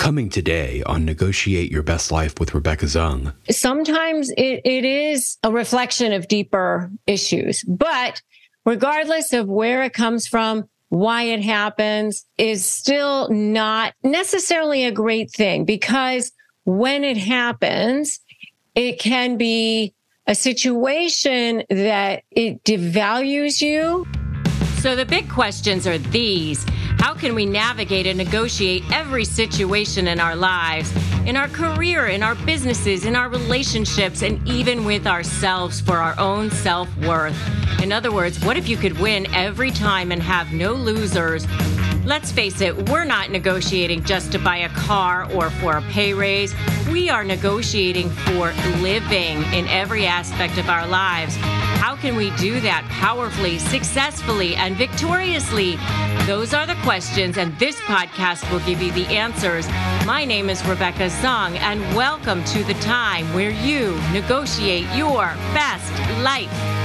Coming today on Negotiate Your Best Life with Rebecca Zung. Sometimes it, it is a reflection of deeper issues, but regardless of where it comes from, why it happens is still not necessarily a great thing because when it happens, it can be a situation that it devalues you. So the big questions are these. How can we navigate and negotiate every situation in our lives, in our career, in our businesses, in our relationships, and even with ourselves for our own self worth? In other words, what if you could win every time and have no losers? Let's face it, we're not negotiating just to buy a car or for a pay raise. We are negotiating for living in every aspect of our lives. How can we do that powerfully, successfully, and victoriously? Those are the questions, and this podcast will give you the answers. My name is Rebecca Zung, and welcome to the time where you negotiate your best life.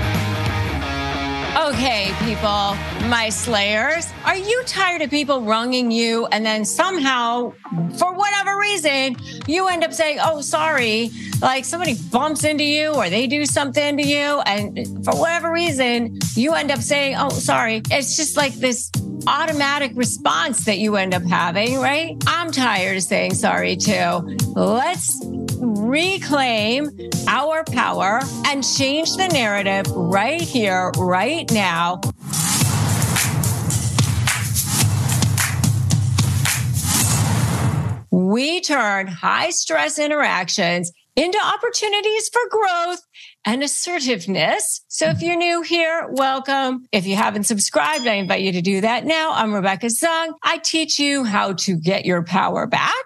Okay, people, my slayers, are you tired of people wronging you and then somehow, for whatever reason, you end up saying, Oh, sorry, like somebody bumps into you or they do something to you, and for whatever reason, you end up saying, Oh, sorry. It's just like this automatic response that you end up having, right? I'm tired of saying sorry too. Let's reclaim our power and change the narrative right here, right now. We turn high stress interactions into opportunities for growth and assertiveness. So if you're new here, welcome. If you haven't subscribed, I invite you to do that now. I'm Rebecca Zung. I teach you how to get your power back.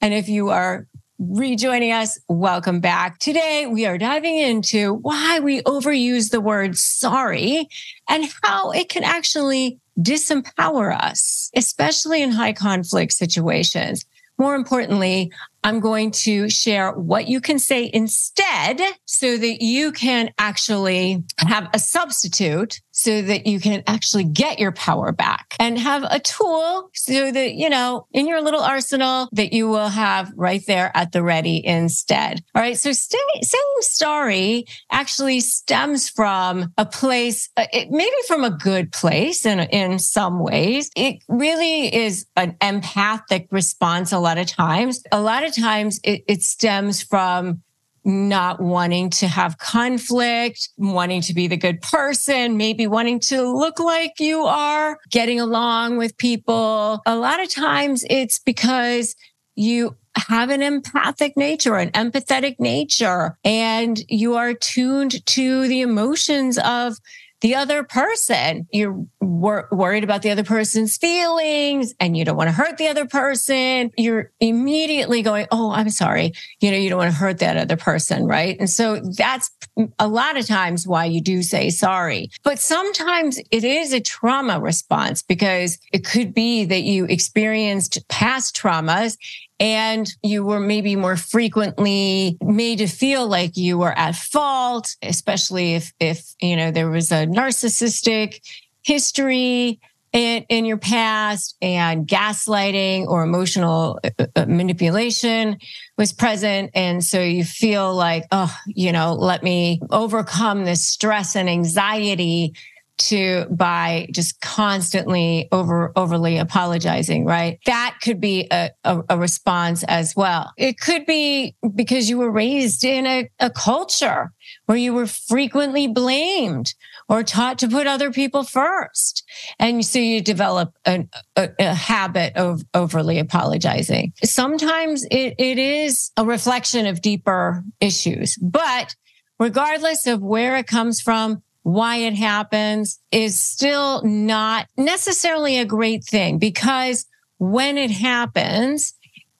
And if you are rejoining us, welcome back. Today, we are diving into why we overuse the word sorry and how it can actually disempower us, especially in high conflict situations. More importantly, I'm going to share what you can say instead so that you can actually have a substitute so that you can actually get your power back and have a tool so that, you know, in your little arsenal that you will have right there at the ready instead. All right. So stay, saying sorry actually stems from a place, uh, it, maybe from a good place in, in some ways. It really is an empathic response a lot of times. A lot of times it, it stems from not wanting to have conflict, wanting to be the good person, maybe wanting to look like you are, getting along with people. A lot of times it's because you have an empathic nature, an empathetic nature, and you are tuned to the emotions of the other person. You're wor- worried about the other person's feelings and you don't want to hurt the other person. You're immediately going, Oh, I'm sorry. You know, you don't want to hurt that other person. Right. And so that's a lot of times why you do say sorry. But sometimes it is a trauma response because it could be that you experienced past traumas and you were maybe more frequently made to feel like you were at fault, especially if, if, you know, there was a narcissistic history in, in your past and gaslighting or emotional uh, uh, manipulation was present. And so you feel like, oh, you know, let me overcome this stress and anxiety to by just constantly over overly apologizing right? That could be a, a, a, response as well. It could be because you were raised in a, a culture where you were frequently blamed or taught to put other people first. And so you develop a, a habit of overly apologizing. Sometimes it, it is a reflection of deeper issues. But regardless of where it comes from why it happens is still not necessarily a great thing because when it happens,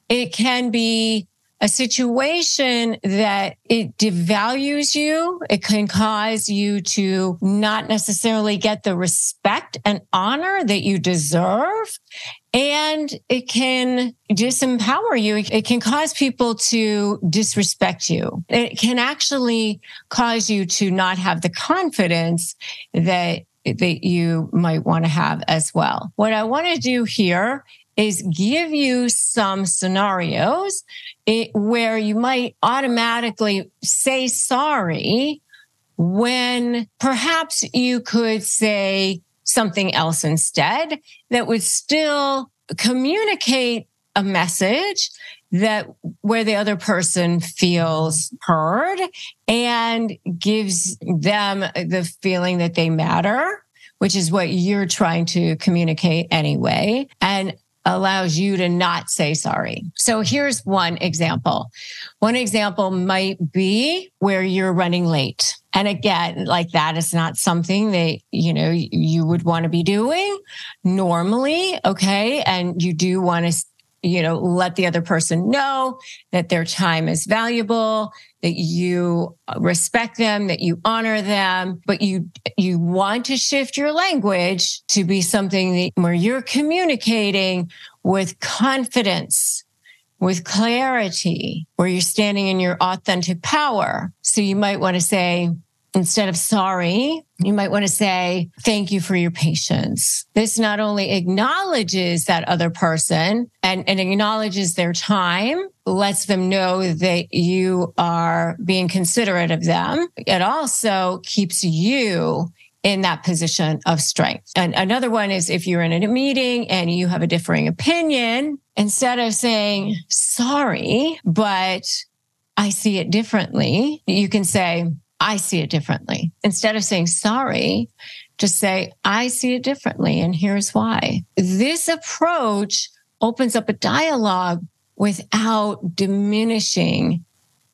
it can be a situation that it devalues you. It can cause you to not necessarily get the respect and honor that you deserve. And it can disempower you. It can cause people to disrespect you. It can actually cause you to not have the confidence that that you might want to have as well. What I want to do here is give you some scenarios eh, where you might automatically say sorry when perhaps you could say something else instead that would still communicate a message that where the other person feels heard and gives them the feeling that they matter, which is what you're trying to communicate anyway. And allows you to not say sorry. So here's one example. One example might be where you're running late. And again, like that is not something that, you know, you would want to be doing normally. Okay. And you do want to you know, let the other person know that their time is valuable, that you respect them, that you honor them, but you, you want to shift your language to be something that, where you're communicating with confidence, with clarity, where you're standing in your authentic power. So you might want to say, instead of sorry, you might want to say, thank you for your patience. This not only acknowledges that other person and, and acknowledges their time, lets them know that you are being considerate of them. It also keeps you in that position of strength. And another one is if you're in a meeting and you have a differing opinion, instead of saying, sorry, but I see it differently, you can say, I see it differently. Instead of saying sorry, just say, I see it differently. And here's why. This approach opens up a dialogue without diminishing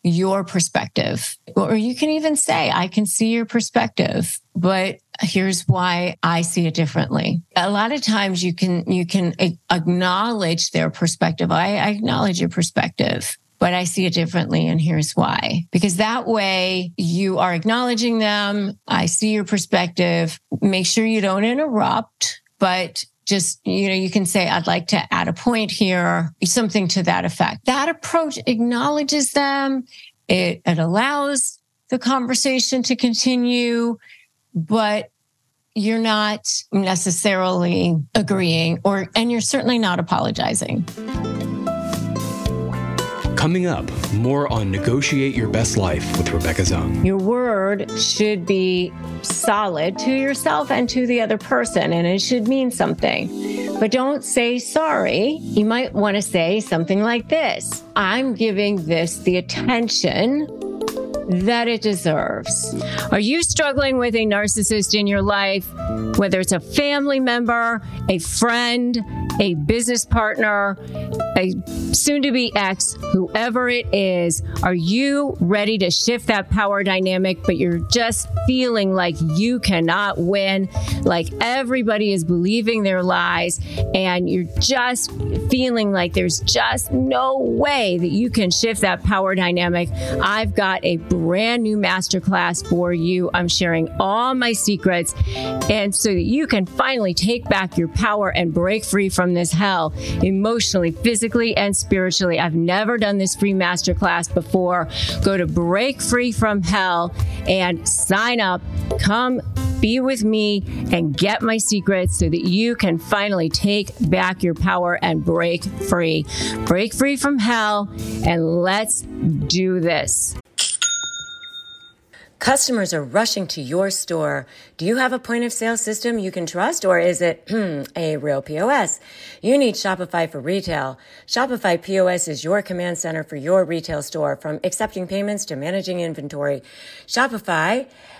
your perspective. Or you can even say, I can see your perspective, but here's why I see it differently. A lot of times you can, you can acknowledge their perspective. I, I acknowledge your perspective but I see it differently. And here's why. Because that way you are acknowledging them. I see your perspective. Make sure you don't interrupt, but just, you know, you can say, I'd like to add a point here, something to that effect. That approach acknowledges them. It, it allows the conversation to continue, but you're not necessarily agreeing or, and you're certainly not apologizing. Coming up, more on Negotiate Your Best Life with Rebecca Zung. Your word should be solid to yourself and to the other person, and it should mean something. But don't say sorry. You might want to say something like this I'm giving this the attention that it deserves. Are you struggling with a narcissist in your life, whether it's a family member, a friend, a business partner, a soon to be ex, whoever it is, are you ready to shift that power dynamic, but you're just feeling like you cannot win, like everybody is believing their lies, and you're just feeling like there's just no way that you can shift that power dynamic? I've got a brand new masterclass for you. I'm sharing all my secrets, and so that you can finally take back your power and break free from this hell emotionally, physically, and spiritually. I've never done this free masterclass before. Go to Break Free from Hell and sign up. Come be with me and get my secrets so that you can finally take back your power and break free. Break free from hell and let's do this. Customers are rushing to your store. Do you have a point of sale system you can trust or is it a real POS? You need Shopify for retail. Shopify POS is your command center for your retail store from accepting payments to managing inventory. Shopify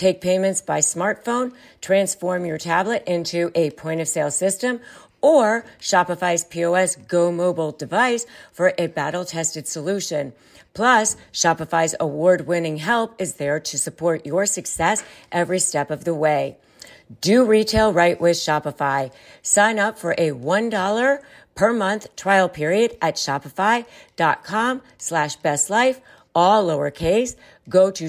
Take payments by smartphone. Transform your tablet into a point of sale system or Shopify's POS Go mobile device for a battle tested solution. Plus, Shopify's award winning help is there to support your success every step of the way. Do retail right with Shopify. Sign up for a $1 per month trial period at shopify.com slash best life, all lowercase. Go to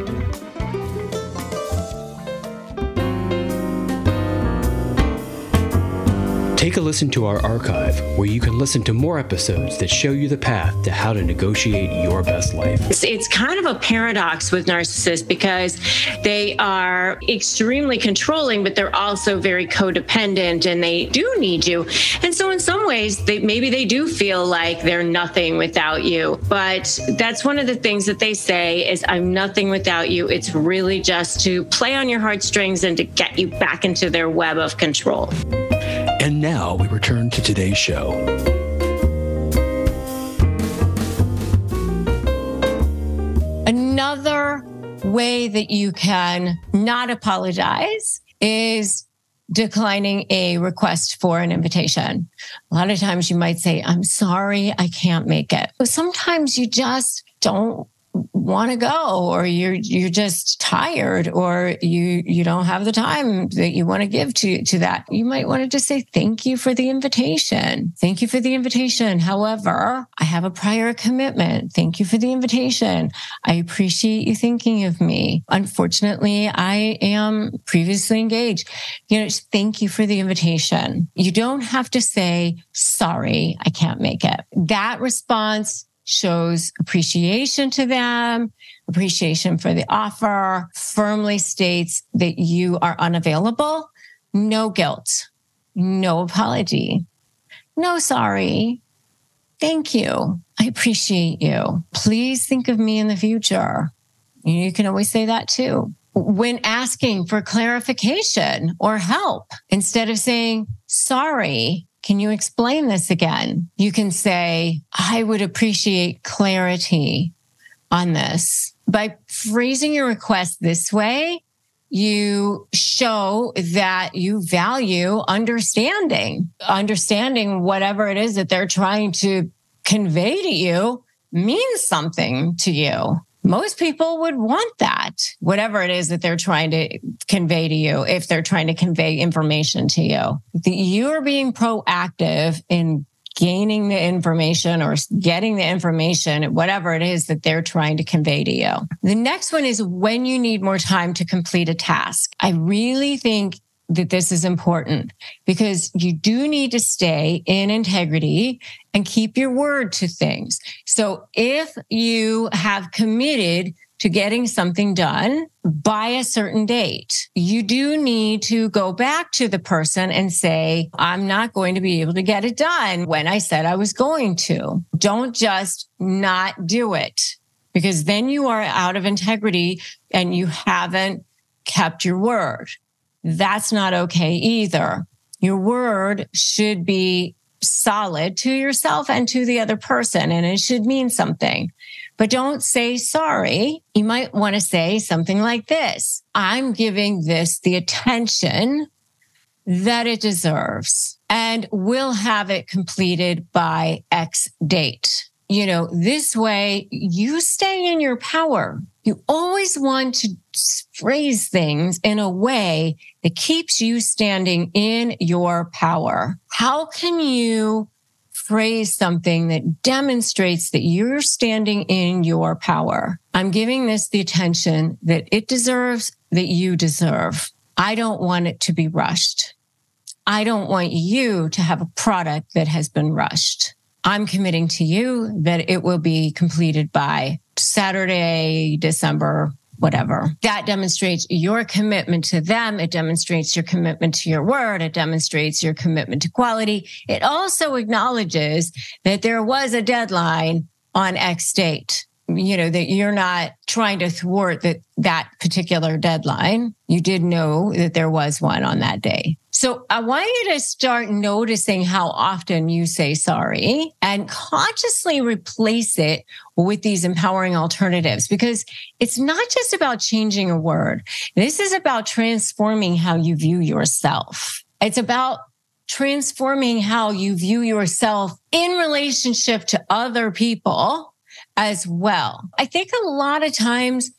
Take a listen to our archive where you can listen to more episodes that show you the path to how to negotiate your best life. It's, it's kind of a paradox with narcissists because they are extremely controlling, but they're also very codependent and they do need you. And so in some ways, they maybe they do feel like they're nothing without you. But that's one of the things that they say is I'm nothing without you. It's really just to play on your heartstrings and to get you back into their web of control. And now we return to today's show. Another way that you can not apologize is declining a request for an invitation. A lot of times you might say, I'm sorry, I can't make it. But sometimes you just don't want to go or you're you're just tired or you you don't have the time that you want to give to to that you might want to just say thank you for the invitation. Thank you for the invitation. However i have a prior commitment. Thank you for the invitation. I appreciate you thinking of me. Unfortunately i am previously engaged. You know thank you for the invitation. You don't have to say sorry i can't make it. That response shows appreciation to them, appreciation for the offer, firmly states that you are unavailable, no guilt, no apology, no sorry. Thank you. I appreciate you. Please think of me in the future. You can always say that too. When asking for clarification or help, instead of saying, sorry, can you explain this again? You can say, I would appreciate clarity on this. By phrasing your request this way, you show that you value understanding, understanding whatever it is that they're trying to convey to you means something to you most people would want that, whatever it is that they're trying to convey to you, if they're trying to convey information to you. You're being proactive in gaining the information or getting the information, whatever it is that they're trying to convey to you. The next one is when you need more time to complete a task. I really think that this is important because you do need to stay in integrity and keep your word to things. So if you have committed to getting something done by a certain date, you do need to go back to the person and say, I'm not going to be able to get it done when I said I was going to. Don't just not do it because then you are out of integrity and you haven't kept your word. That's not okay either. Your word should be solid to yourself and to the other person, and it should mean something. But don't say sorry. You might want to say something like this I'm giving this the attention that it deserves and we'll have it completed by X date. You know, this way you stay in your power. You always want to phrase things in a way that keeps you standing in your power. How can you phrase something that demonstrates that you're standing in your power? I'm giving this the attention that it deserves, that you deserve. I don't want it to be rushed. I don't want you to have a product that has been rushed. I'm committing to you that it will be completed by Saturday, December, whatever. That demonstrates your commitment to them. It demonstrates your commitment to your word. It demonstrates your commitment to quality. It also acknowledges that there was a deadline on X date. you know, that you're not trying to thwart that, that particular deadline. You did know that there was one on that day. So I want you to start noticing how often you say sorry and consciously replace it with these empowering alternatives because it's not just about changing a word. This is about transforming how you view yourself. It's about transforming how you view yourself in relationship to other people as well. I think a lot of times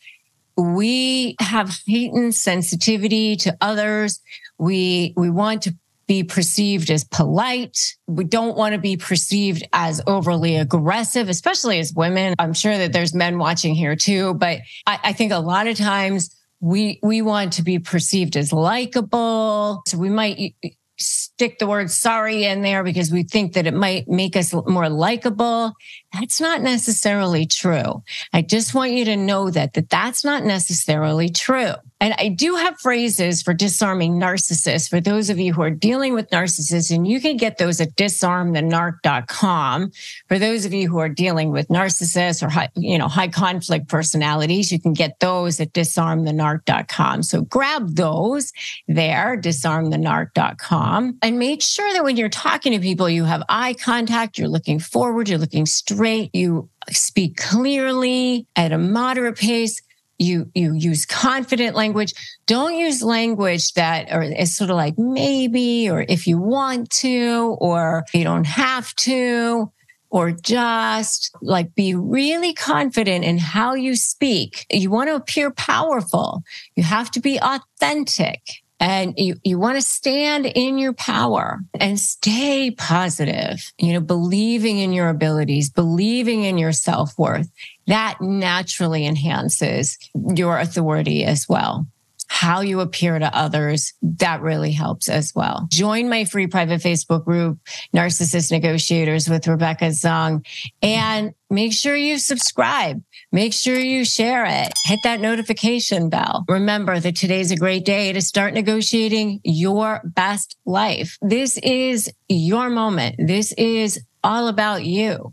we have heightened sensitivity to others. We, we want to be perceived as polite. We don't want to be perceived as overly aggressive, especially as women. I'm sure that there's men watching here too, but I, I think a lot of times we, we want to be perceived as likable. So we might stick the word sorry in there because we think that it might make us more likable. That's not necessarily true. I just want you to know that, that that's not necessarily true. And I do have phrases for disarming narcissists for those of you who are dealing with narcissists, and you can get those at disarmthenarc.com. For those of you who are dealing with narcissists or high, you know, high conflict personalities, you can get those at disarmthenarc.com. So grab those there, disarmthenarc.com, and make sure that when you're talking to people, you have eye contact, you're looking forward, you're looking straight, you speak clearly at a moderate pace you you use confident language. Don't use language that or is sort of like maybe or if you want to or you don't have to or just like be really confident in how you speak. You want to appear powerful. You have to be authentic and you, you want to stand in your power and stay positive, you know, believing in your abilities, believing in your self worth. That naturally enhances your authority as well how you appear to others, that really helps as well. Join my free private Facebook group, Narcissist Negotiators with Rebecca Zung, and make sure you subscribe. Make sure you share it. Hit that notification bell. Remember that today's a great day to start negotiating your best life. This is your moment. This is all about you.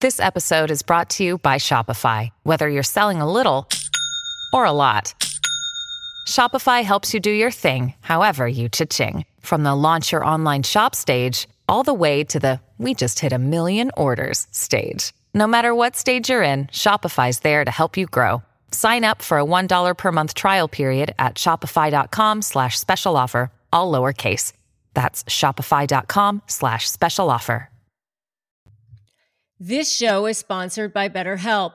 This episode is brought to you by Shopify. Whether you're selling a little or a lot, Shopify helps you do your thing, however you cha-ching. From the launch your online shop stage, all the way to the we just hit a million orders stage. No matter what stage you're in, Shopify's there to help you grow. Sign up for a $1 per month trial period at shopify.com slash special offer, all lowercase. That's shopify.com slash special offer. This show is sponsored by BetterHelp.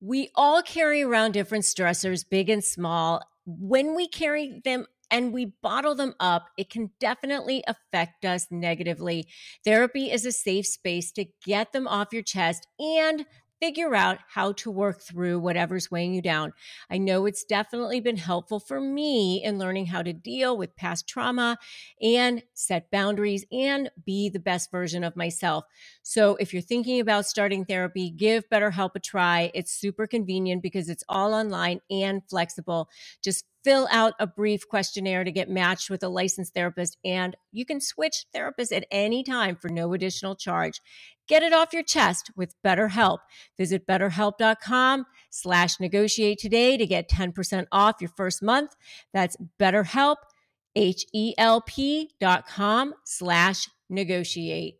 We all carry around different stressors, big and small when we carry them and we bottle them up, it can definitely affect us negatively. Therapy is a safe space to get them off your chest and figure out how to work through whatever's weighing you down. I know it's definitely been helpful for me in learning how to deal with past trauma and set boundaries and be the best version of myself. So if you're thinking about starting therapy, give BetterHelp a try. It's super convenient because it's all online and flexible. Just fill out a brief questionnaire to get matched with a licensed therapist and you can switch therapists at any time for no additional charge. Get it off your chest with BetterHelp. Visit betterhelp.com slash negotiate today to get 10% off your first month. That's betterhelp, H-E-L-P dot com slash negotiate.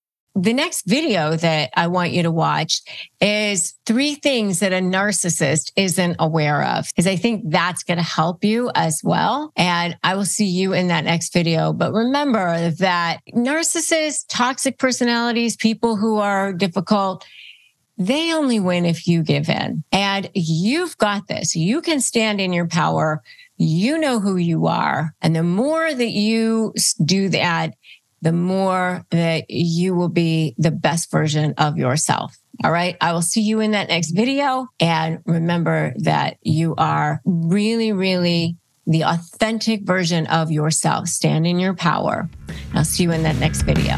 the next video that I want you to watch is three things that a narcissist isn't aware of, because I think that's going to help you as well. And I will see you in that next video. But remember that narcissists, toxic personalities, people who are difficult, they only win if you give in. And you've got this. You can stand in your power. You know who you are. And the more that you do that, the more that you will be the best version of yourself. All right. I will see you in that next video. And remember that you are really, really the authentic version of yourself. Stand in your power. I'll see you in that next video.